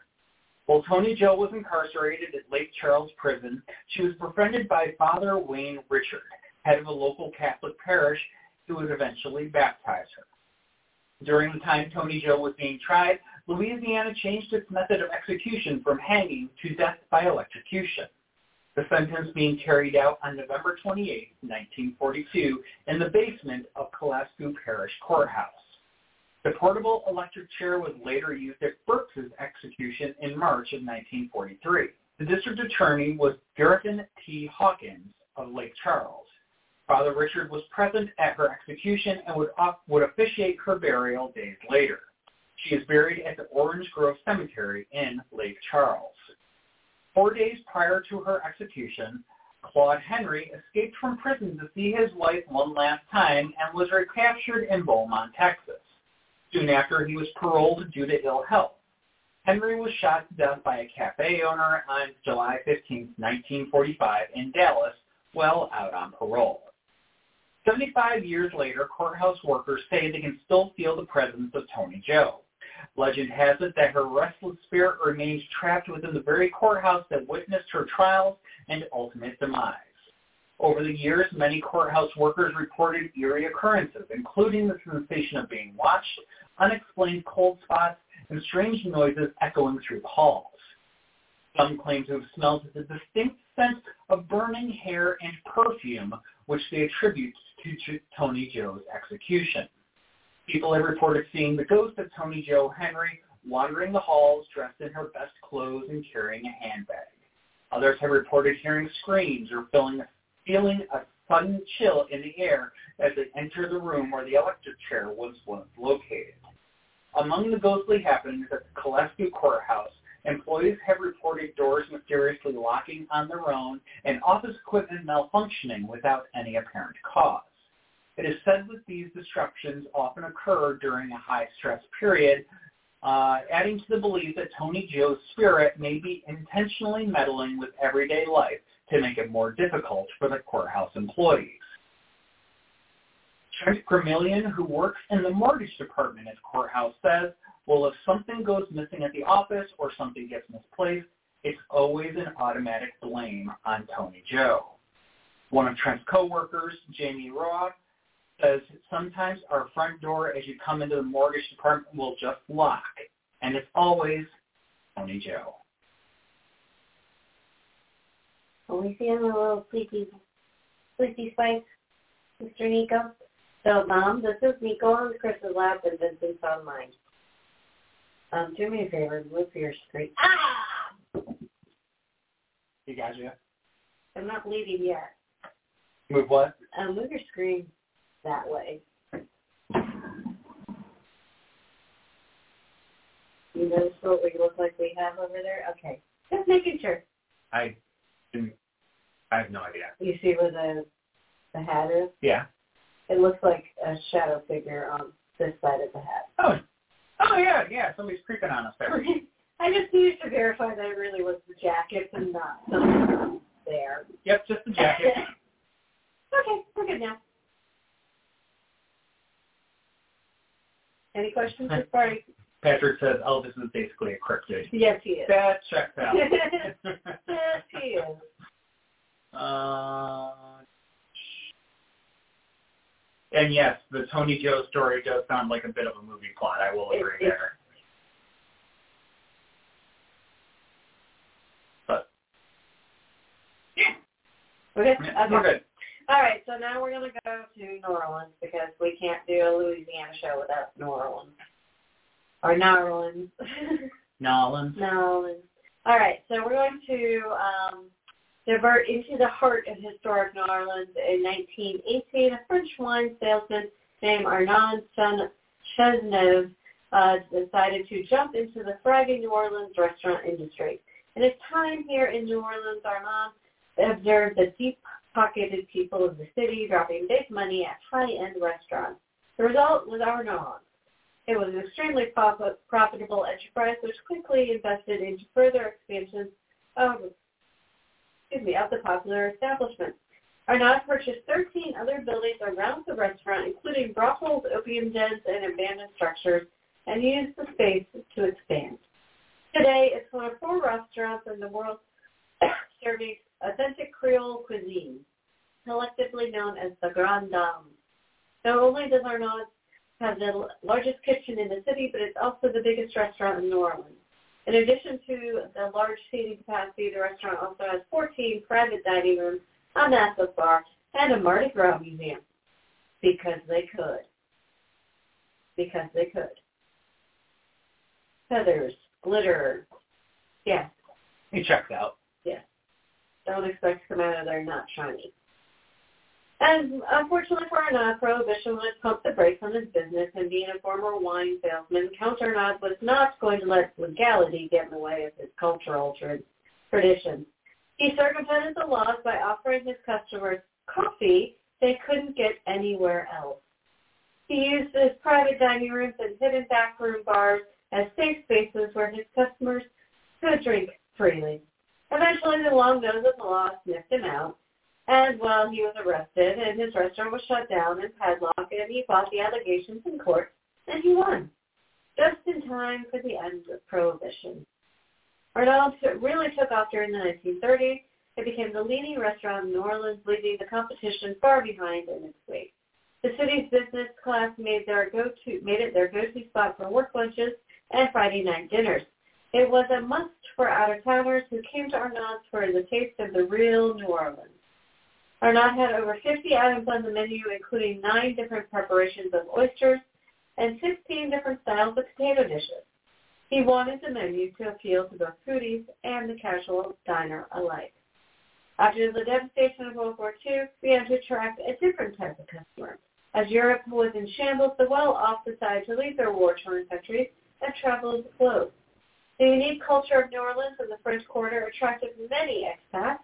While Toni Jo was incarcerated at Lake Charles Prison, she was befriended by Father Wayne Richard, head of a local Catholic parish who would eventually baptize her. During the time Toni Jo was being tried, Louisiana changed its method of execution from hanging to death by electrocution. The sentence being carried out on November 28, 1942, in the basement of Calcasieu Parish Courthouse. The portable electric chair was later used at Burks' execution in March of 1943. The district attorney was Garrison T. Hawkins of Lake Charles. Father Richard was present at her execution and would, would officiate her burial days later. She is buried at the Orange Grove Cemetery in Lake Charles. Four days prior to her execution, Claude Henry escaped from prison to see his wife one last time and was recaptured in Beaumont, Texas. Soon after, he was paroled due to ill health. Henry was shot to death by a cafe owner on July 15, 1945 in Dallas while out on parole. 75 years later, courthouse workers say they can still feel the presence of Toni Jo. Legend has it that her restless spirit remains trapped within the very courthouse that witnessed her trials and ultimate demise. Over the years, many courthouse workers reported eerie occurrences, including the sensation of being watched, unexplained cold spots, and strange noises echoing through the halls. Some claim to have smelled the distinct scent of burning hair and perfume, which they attribute to Toni Jo's execution. People have reported seeing the ghost of Toni Jo Henry wandering the halls dressed in her best clothes and carrying a handbag. Others have reported hearing screams or feeling, feeling a sudden chill in the air as they entered the room where the electric chair was once located. Among the ghostly happenings at the Calcasieu Courthouse, employees have reported doors mysteriously locking on their own and office equipment malfunctioning without any apparent cause. It is said that these disruptions often occur during a high-stress period, uh, adding to the belief that Toni Jo's spirit may be intentionally meddling with everyday life to make it more difficult for the courthouse employees. Trent Gremillion, who works in the mortgage department at the courthouse, says, well, if something goes missing at the office or something gets misplaced, it's always an automatic blame on Toni Jo. One of Trent's coworkers, Jamie Roth, says sometimes our front door as you come into the mortgage department will just lock, and it's always Toni Jo. Are we seeing a little sleepy, sleepy spice, Mr. Nico? So, Mom, this is Nico on Chris's lap and Vincent's on mine. Um, do me a favor, move your screen. Ah! You got you. I'm not leaving yet. Move what? Um, move your screen that way. You notice what we look like we have over there? Okay. Just making sure. I. I have no idea. You see where the the hat is? Yeah. It looks like a shadow figure on this side of the hat. Oh. Oh yeah, yeah. Somebody's creeping on us there. I just needed to verify that it really was the jacket and not something there. Yep, just the jacket. okay, we're good now. Any questions Barney? Patrick says Elvis is basically a cryptid. Yes, he is. That checks out. yes, he is. Uh, and yes, the Toni Jo story does sound like a bit of a movie plot. I will agree It- there. But We're good? Okay. we're good. All right, so now we're going to go to New Orleans because we can't do a Louisiana show without New Orleans. Or New Orleans. Nolans. New Orleans. All right, so we're going to um, divert into the heart of historic New Orleans. In 1918, a French wine salesman named Arnaud Cazenave uh, decided to jump into the thriving New Orleans restaurant industry. In his time here in New Orleans, Arnaud observed the deep-pocketed people of the city dropping big money at high-end restaurants. The result was Arnaud. It was an extremely profit, profitable enterprise which quickly invested into further expansion of, excuse me, of the popular establishment. Arnaud purchased 13 other buildings around the restaurant, including brothels, opium dens, and abandoned structures, and used the space to expand. Today, it's one of four restaurants in the world serving authentic Creole cuisine, collectively known as the Grand Dame. Not only does Arnaud have the largest kitchen in the city, but it's also the biggest restaurant in New Orleans. In addition to the large seating capacity, the restaurant also has 14 private dining rooms, a massive bar, and a Mardi Gras museum. Because they could. Because they could. Feathers, glitter. Yeah, He checks out. Yes. Don't expect to come out of there not shiny. And unfortunately for Arnaud, Prohibition would pump the brakes on his business, and being a former wine salesman, Count Arnaud was not going to let legality get in the way of his cultural tra- traditions. He circumvented the laws by offering his customers coffee they couldn't get anywhere else. He used his private dining rooms and hidden backroom bars as safe spaces where his customers could drink freely. Eventually, the long nose of the law sniffed him out, and while he was arrested and his restaurant was shut down and padlocked, and he fought the allegations in court, and he won, just in time for the end of Prohibition. Arnaud's really took off during the 1930s. It became the leading restaurant in New Orleans, leaving the competition far behind in its wake. The city's business class made their go-to made it their go-to spot for work lunches and Friday night dinners. It was a must for out-of-towners who came to Arnaud's for the taste of the real New Orleans. Arnaud had over 50 items on the menu, including nine different preparations of oysters and 16 different styles of potato dishes. He wanted the menu to appeal to both foodies and the casual diner alike. After the devastation of World War II, began to attract a different type of customer. As Europe was in shambles, the well-off decided to leave their war-torn countries and travel the globe. The unique culture of New Orleans and the French Quarter attracted many expats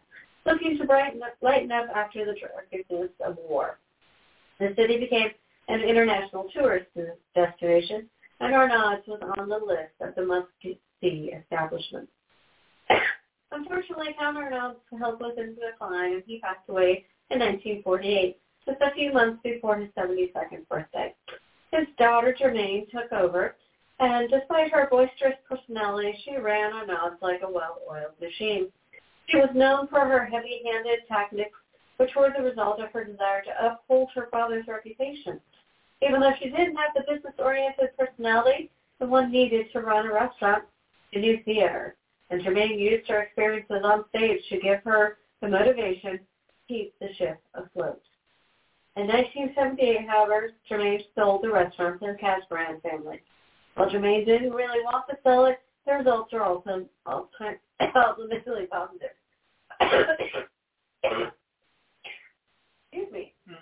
looking to brighten up, lighten up after the darkness of war. The city became an international tourist destination, and Arnaud's was on the list of the must-see establishments. Unfortunately, Count Arnaud's health was in decline, and he passed away in 1948, just a few months before his 72nd birthday. His daughter, Germaine, took over, and despite her boisterous personality, she ran Arnaud's like a well-oiled machine. She was known for her heavy-handed tactics, which were the result of her desire to uphold her father's reputation. Even though she didn't have the business-oriented personality the one needed to run a restaurant, she knew theater, and Germaine used her experiences on stage to give her the motivation to keep the ship afloat. In 1978, however, Germaine sold the restaurant to the Casbarian family. While Germaine didn't really want to sell it, the results are also ultimately positive. Excuse me. Hmm.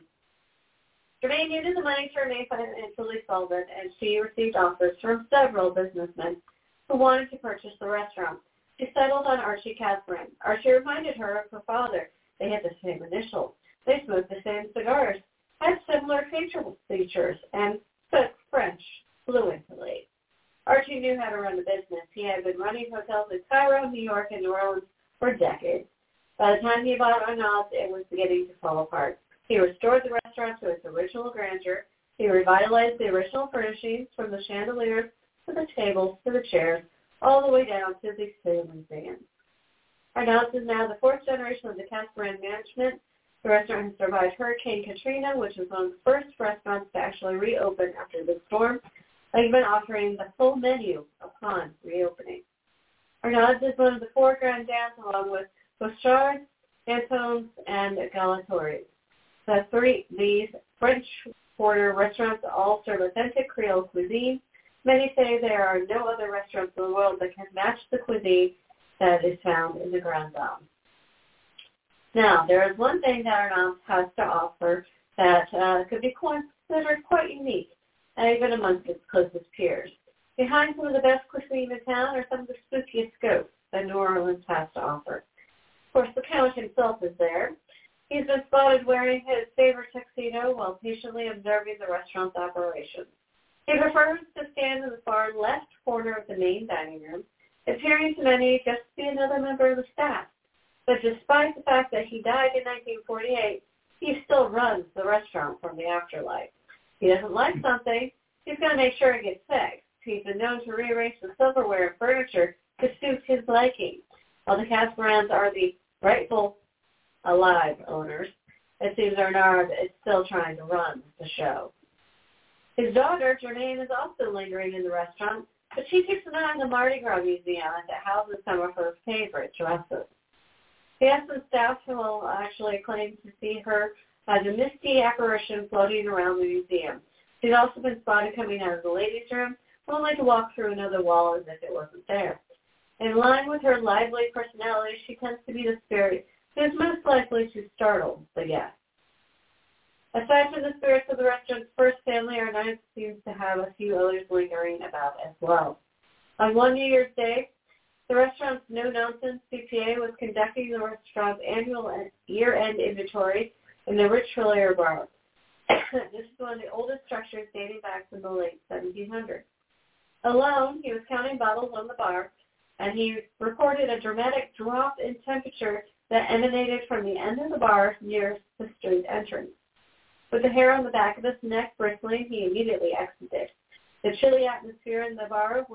Germaine needed the money to remain financially solvent, and she received offers from several businessmen who wanted to purchase the restaurant. She settled on Archie Casbarian. Archie reminded her of her father. They had the same initials. They smoked the same cigars, had similar facial features, and spoke French fluently. Archie knew how to run a business. He had been running hotels in Cairo, New York, and New Orleans for decades. By the time he bought Arnaud's, it was beginning to fall apart. He restored the restaurant to its original grandeur. He revitalized the original furnishings from the chandeliers to the tables to the chairs, all the way down to the ceiling fans. Arnaud's is now the fourth generation of the Casbarian management. The restaurant has survived Hurricane Katrina, which was one of the first restaurants to actually reopen after the storm I've been offering the full menu upon reopening. Arnaud's is one of the four Grand Dans along with Bouchard, Antoine's, and Galatoire's. The three, these French Quarter restaurants all serve authentic Creole cuisine. Many say there are no other restaurants in the world that can match the cuisine that is found in the Grand Dame. Now, there is one thing that Arnaud's has to offer that uh, could be considered quite unique and even amongst its closest peers. Behind some of the best cuisine in town are some of the spookiest ghosts that New Orleans has to offer. Of course, the Count himself is there. He's been spotted wearing his favorite tuxedo while patiently observing the restaurant's operations. He prefers to stand in the far left corner of the main dining room, appearing to many just to be another member of the staff. But despite the fact that he died in 1948, he still runs the restaurant from the afterlife he doesn't like something, he's going to make sure it gets fixed. He's been known to rearrange the silverware and furniture to suit his liking. While the Casbarians are the rightful alive owners, it seems Arnaud is still trying to run the show. His daughter, Germaine, is also lingering in the restaurant, but she keeps an eye on the Mardi Gras Museum that houses some of her favorite dresses. He has some staff who will actually claim to see her has a misty apparition floating around the museum. She's also been spotted coming out of the ladies' room, only to walk through another wall as if it wasn't there. In line with her lively personality, she tends to be the spirit who is most likely to startle the guests. Aside from the spirits of the restaurant's first family, Arnaud seems to have a few others lingering about as well. On one New Year's Day, the restaurant's no-nonsense CPA was conducting the restaurant's annual year-end inventory in the Rich Hilaire bar. this is one of the oldest structures dating back to the late 1700s. Alone, he was counting bottles on the bar, and he reported a dramatic drop in temperature that emanated from the end of the bar near the street entrance. With the hair on the back of his neck bristling, he immediately exited. The chilly atmosphere in the bar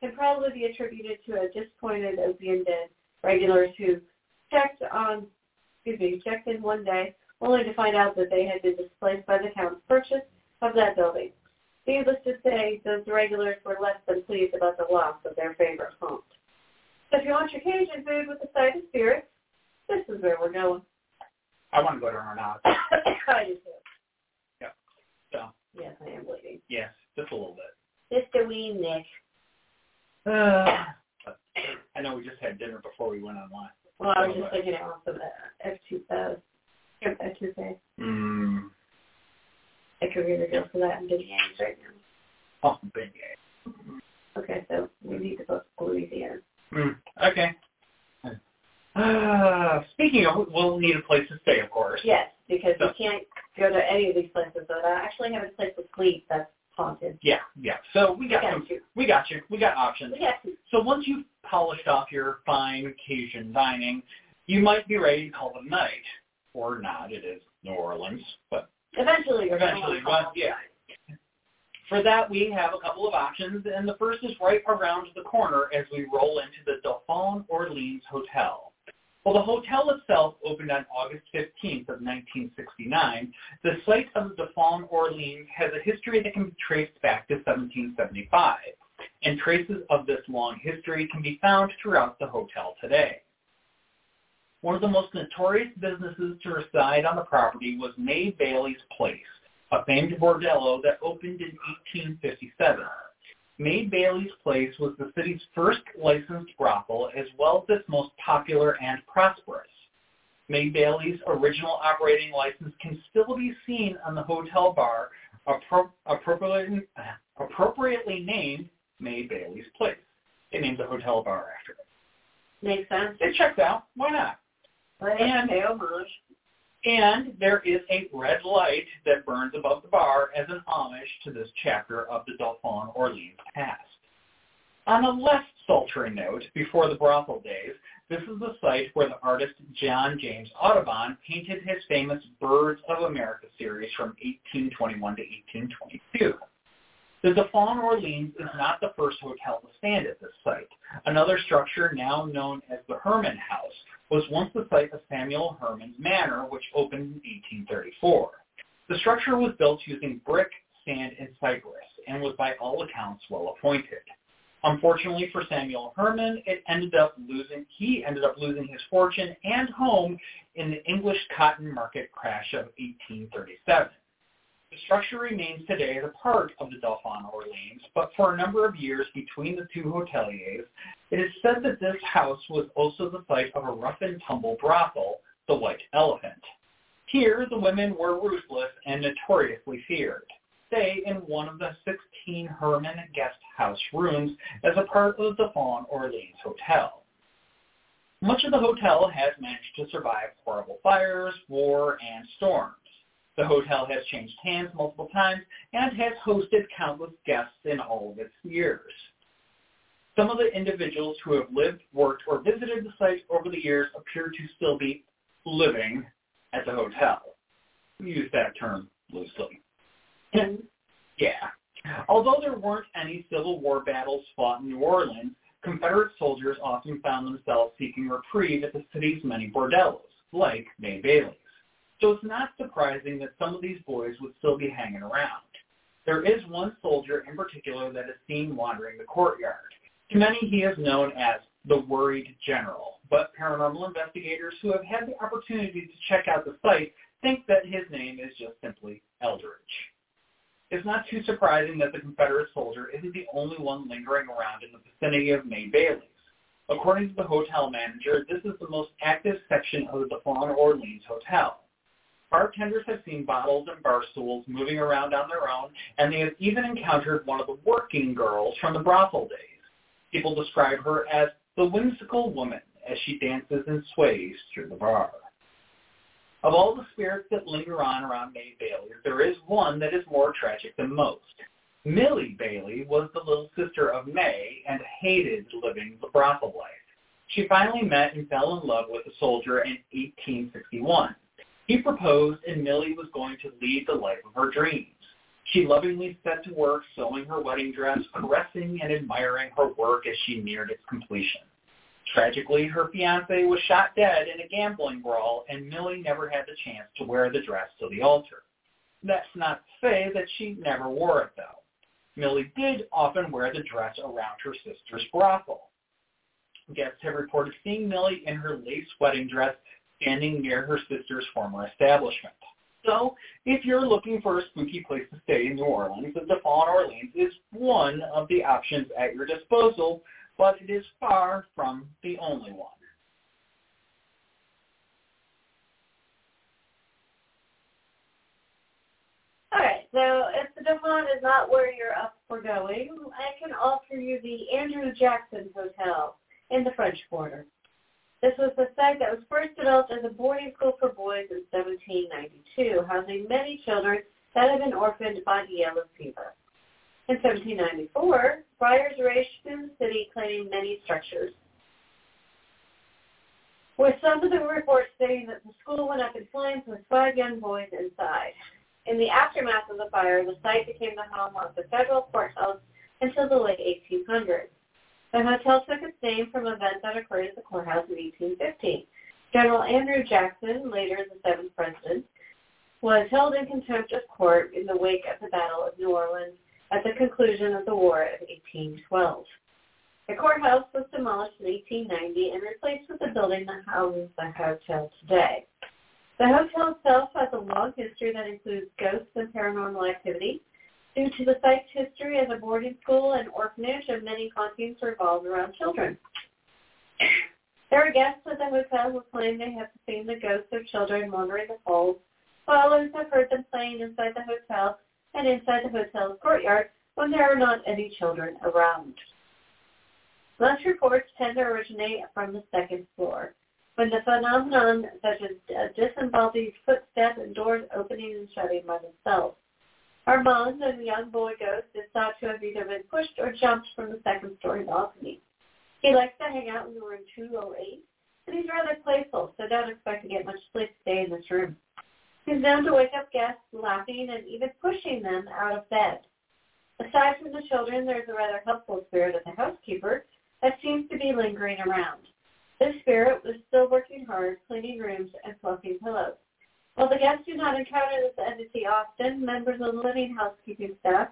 can probably be attributed to a disappointed opium den regulars who checked on, excuse me, checked in one day only to find out that they had been displaced by the count's purchase of that building. Needless to say, those regulars were less than pleased about the loss of their favorite haunt. So if you want your Cajun food with a side of spirits, this is where we're going. I want to go to Arnott. I do too. Yeah. So. Yes, I am bleeding. Yes, just a little bit. Just a wee nick. Uh, I know we just had dinner before we went online. Well, I was just thinking it off of F2, uh, F2 Mm. I could really go for that Yankees right now. Oh, big Okay, so we need to go to Louisiana. Mm. Okay. Uh, speaking of, we'll need a place to stay, of course. Yes, because So- we can't go to any of these places But I actually have a place to sleep that's haunted. Yeah, yeah. So we We got got some, you. we got you. We got options. We got you. So once you've polished off your fine Cajun dining, you might be ready to call it a night, or not. It is New Orleans, but Eventually, Eventually, but yeah. For that, we have a couple of options, and the first is right around the corner as we roll into the Dauphine Orleans Hotel. While the hotel itself opened on August 15th of 1969, the site of the Dauphine Orleans has a history that can be traced back to 1775, and traces of this long history can be found throughout the hotel today. One of the most notorious businesses to reside on the property was May Bailey's Place, a famed bordello that opened in 1857. May Bailey's Place was the city's first licensed brothel as well as its most popular and prosperous. May Bailey's original operating license can still be seen on the hotel bar appro- appropriately, appropriately named May Bailey's Place. They named the hotel bar after it. Makes sense. It checks out. Why not? And. And there is a red light that burns above the bar as an homage to this chapter of the Dauphine Orleans past. On a less sultry note, before the brothel days, this is the site where the artist John James Audubon painted his famous Birds of America series from 1821 to 1822. The Dauphine Orleans is not the first hotel to stand at this site. Another structure now known as the Herman House was once the site of Samuel Herman's Manor, which opened in 1834. The structure was built using brick, sand, and cypress, and was by all accounts well appointed. Unfortunately for Samuel Herman, it ended up losing he ended up losing his fortune and home in the English cotton market crash of 1837. The structure remains today as a part of the Dauphine Orleans, but for a number of years between the two hoteliers, it is said that this house was also the site of a rough and tumble brothel, the White Elephant. Here, the women were ruthless and notoriously feared. Stay in one of the 16 Herman guest house rooms as a part of the Dauphine Orleans Hotel. Much of the hotel has managed to survive horrible fires, war, and storms. The hotel has changed hands multiple times and has hosted countless guests in all of its years. Some of the individuals who have lived, worked, or visited the site over the years appear to still be living at the hotel. We use that term loosely. And yeah. Although there weren't any Civil War battles fought in New Orleans, Confederate soldiers often found themselves seeking reprieve at the city's many bordellos, like May Bailey's. So it's not surprising that some of these boys would still be hanging around. There is one soldier in particular that is seen wandering the courtyard. To many, he is known as the Worried General, but paranormal investigators who have had the opportunity to check out the site think that his name is just simply Eldridge. It's not too surprising that the Confederate soldier isn't the only one lingering around in the vicinity of May Bailey's. According to the hotel manager, this is the most active section of the Dauphine Orleans Hotel. Bartenders have seen bottles and bar stools moving around on their own, and they have even encountered one of the working girls from the brothel days. People describe her as the whimsical woman as she dances and sways through the bar. Of all the spirits that linger on around May Bailey, there is one that is more tragic than most. Millie Bailey was the little sister of May and hated living the brothel life. She finally met and fell in love with a soldier in 1861. He proposed and Millie was going to lead the life of her dreams. She lovingly set to work sewing her wedding dress, caressing and admiring her work as she neared its completion. Tragically, her fiance was shot dead in a gambling brawl, and Millie never had the chance to wear the dress to the altar. That's not to say that she never wore it, though. Millie did often wear the dress around her sister's brothel. Guests have reported seeing Millie in her lace wedding dress standing near her sister's former establishment. So if you're looking for a spooky place to stay in New Orleans, the Fawn Orleans is one of the options at your disposal, but it is far from the only one. All right, so if the Devon is not where you're up for going, I can offer you the Andrew Jackson Hotel in the French Quarter. This was the site that was first developed as a boarding school for boys in 1792, housing many children that had been orphaned by the yellow fever. In 1794, fires raged through the city, claiming many structures, with some of the reports stating that the school went up in flames with five young boys inside. In the aftermath of the fire, the site became the home of the federal courthouse until the late 1800s. The hotel took its name from events that occurred at the courthouse in 1815. General Andrew Jackson, later the seventh president, was held in contempt of court in the wake of the Battle of New Orleans at the conclusion of the War of 1812. The courthouse was demolished in 1890 and replaced with the building that houses the hotel today. The hotel itself has a long history that includes ghosts and paranormal activity. Due to the site's history as a boarding school and orphanage, and many hauntings revolve around children. There are guests at the hotel who claim they have seen the ghosts of children wandering the halls, while others have heard them playing inside the hotel and inside the hotel's courtyard when there are not any children around. Most reports tend to originate from the second floor when the phenomenon such as disembodied footsteps and doors opening and shutting by themselves. Armand, a young boy ghost, is thought to have either been pushed or jumped from the second story balcony. He likes to hang out in room 208, and he's rather playful, so don't expect to get much sleep stay in this room. He's known to wake up guests laughing and even pushing them out of bed. Aside from the children, there's a rather helpful spirit of the housekeeper that seems to be lingering around. This spirit was still working hard, cleaning rooms and fluffing pillows. While the guests do not encounter this entity often, members of the living housekeeping staff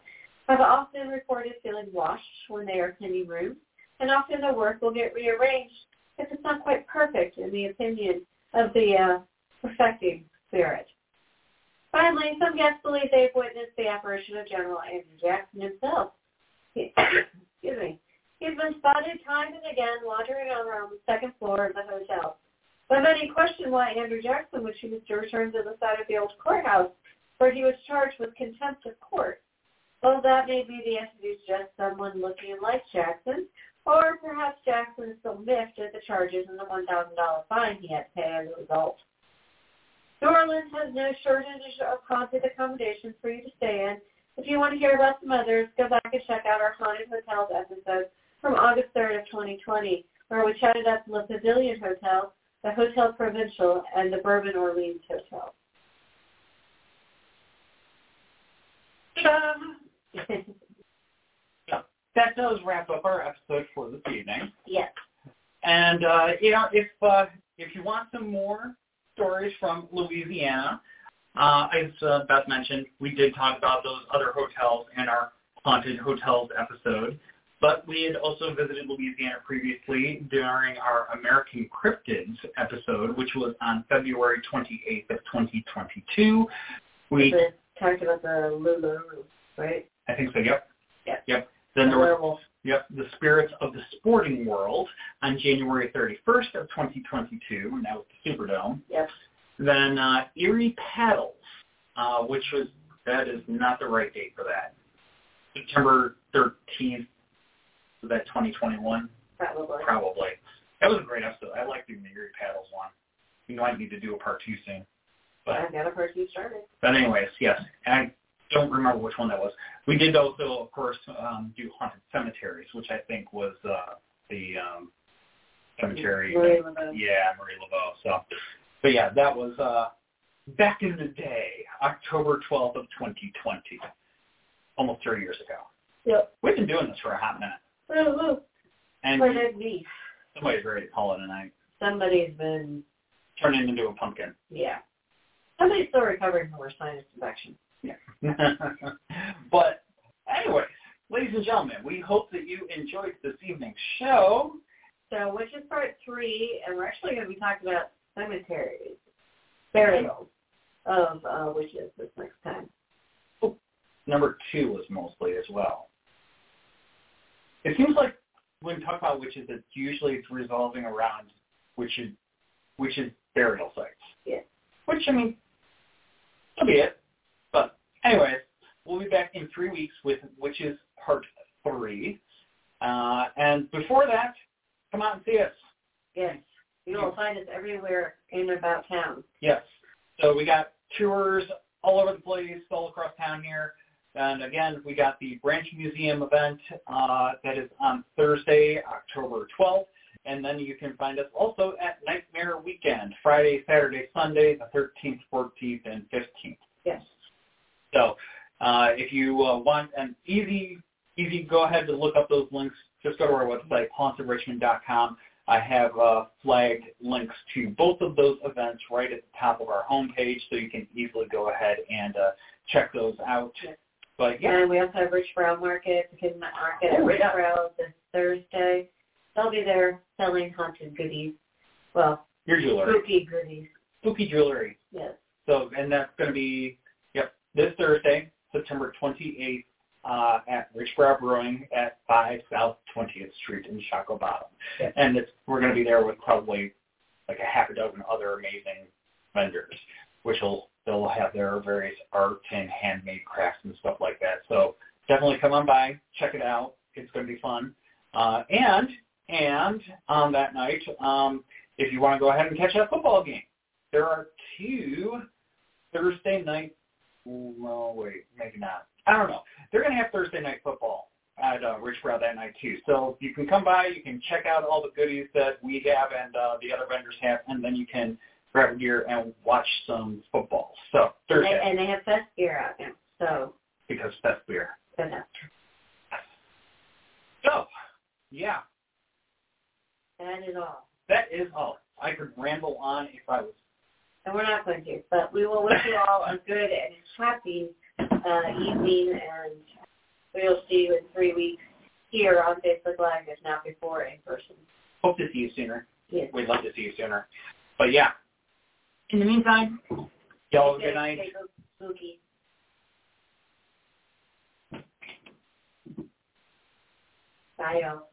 have often reported feeling washed when they are cleaning rooms, and often the work will get rearranged if it's not quite perfect in the opinion of the uh, perfecting spirit. Finally, some guests believe they've witnessed the apparition of General Andrew Jackson himself. Excuse me. He's been spotted time and again wandering around the second floor of the hotel. But many question why Andrew Jackson would choose to return to the side of the old courthouse where he was charged with contempt of court. Well, that may be the answer is just someone looking like Jackson, or perhaps Jackson is so miffed at the charges and the $1,000 fine he had to pay as a result. New Orleans has no shortage of haunted accommodations for you to stay in. If you want to hear about some others, go back and check out our Haunted Hotels episode from August 3rd of 2020, where we chatted up the Pavilion Hotel, the Hotel Provincial, and the Bourbon Orleans Hotel. yeah, that does wrap up our episode for this evening. Yes. And uh, you know, if uh, if you want some more stories from Louisiana, uh, as uh, Beth mentioned, we did talk about those other hotels in our haunted hotels episode. But we had also visited Louisiana previously during our American Cryptids episode, which was on February 28th of 2022. We talked about the Lulu, right? I think so. Yep. Yep. Yep. Then there was werewolf. Yep, the Spirits of the Sporting World on January 31st of 2022, and that was the Superdome. Yep. Then uh, Eerie Paddles, uh, which was that is not the right date for that. September 13th, was that 2021? Probably. Probably. That was a great episode. I like doing the Eerie Paddles one. We might need to do a part two soon. But I've got a person who started. but anyways, yes, I don't remember which one that was. We did also, of course, um, do haunted cemeteries, which I think was uh, the um, cemetery. Marie Laveau. Yeah, Marie Laveau. So, but yeah, that was uh, back in the day, October 12th of 2020, almost three years ago. Yep. We've been doing this for a hot minute, Woo. and did we? somebody's ready to call it a night. Somebody's been, Turn it into a pumpkin. yeah. Somebody's still recovering from her sinus infection. Yeah. but anyways, ladies and gentlemen, we hope that you enjoyed this evening's show. So, which is part three, and we're actually going to be talking about cemeteries, burials of uh, witches this next time. Number two was mostly as well. It seems like when we talk about witches, it's usually it's revolving around witches, witches burial sites. Yeah. Which I mean, so be it. But anyways, we'll be back in three weeks with Witches Part Three. Uh, and before that, come out and see us. Yes. You will find us everywhere in and about town. Yes. So we got tours all over the place, all across town here. And again, we got the Branch Museum event uh, that is on Thursday, October 12th. And then you can find us also at Nightmare Weekend, Friday, Saturday, Sunday, the 13th, 14th, and 15th. Yes. So uh, if you uh, want an easy, easy go ahead to look up those links, just go to our website, hauntedrichmond.com. I have uh, flagged links to both of those events right at the top of our homepage, so you can easily go ahead and uh, check those out. But yeah, And we also have Rich Brown Market, the Kid Market at Oh, Rich. Brown this Thursday. They'll be there selling haunted goodies. Well, your jewelry, spooky goodies. spooky jewelry. Yes. So, and that's going to be yep this Thursday, September 28th, uh, at RichBrau Brewing at 5 South 20th Street in Shockoe Bottom. Yes. And it's, we're going to be there with probably like a half a dozen other amazing vendors, which will they'll have their various art and handmade crafts and stuff like that. So definitely come on by, check it out. It's going to be fun. Uh, and and on that night, um, if you want to go ahead and catch that football game, there are two Thursday night. Well, wait, maybe not. I don't know. They're going to have Thursday night football at uh, RichBrau that night too. So you can come by, you can check out all the goodies that we have and uh, the other vendors have, and then you can grab a gear and watch some football. So Thursday, and they have fest gear out now. So, because fest beer. enough. So, yeah, That is all. that is all. I could ramble on if I was. And we're not going to, but we will wish you all a good and happy uh, evening, and we'll see you in three weeks here on Facebook Live, if not before in person. Hope to see you sooner. Yes. We'd love to see you sooner. But yeah, in the meantime, y'all have a good night. stay. Bye, y'all.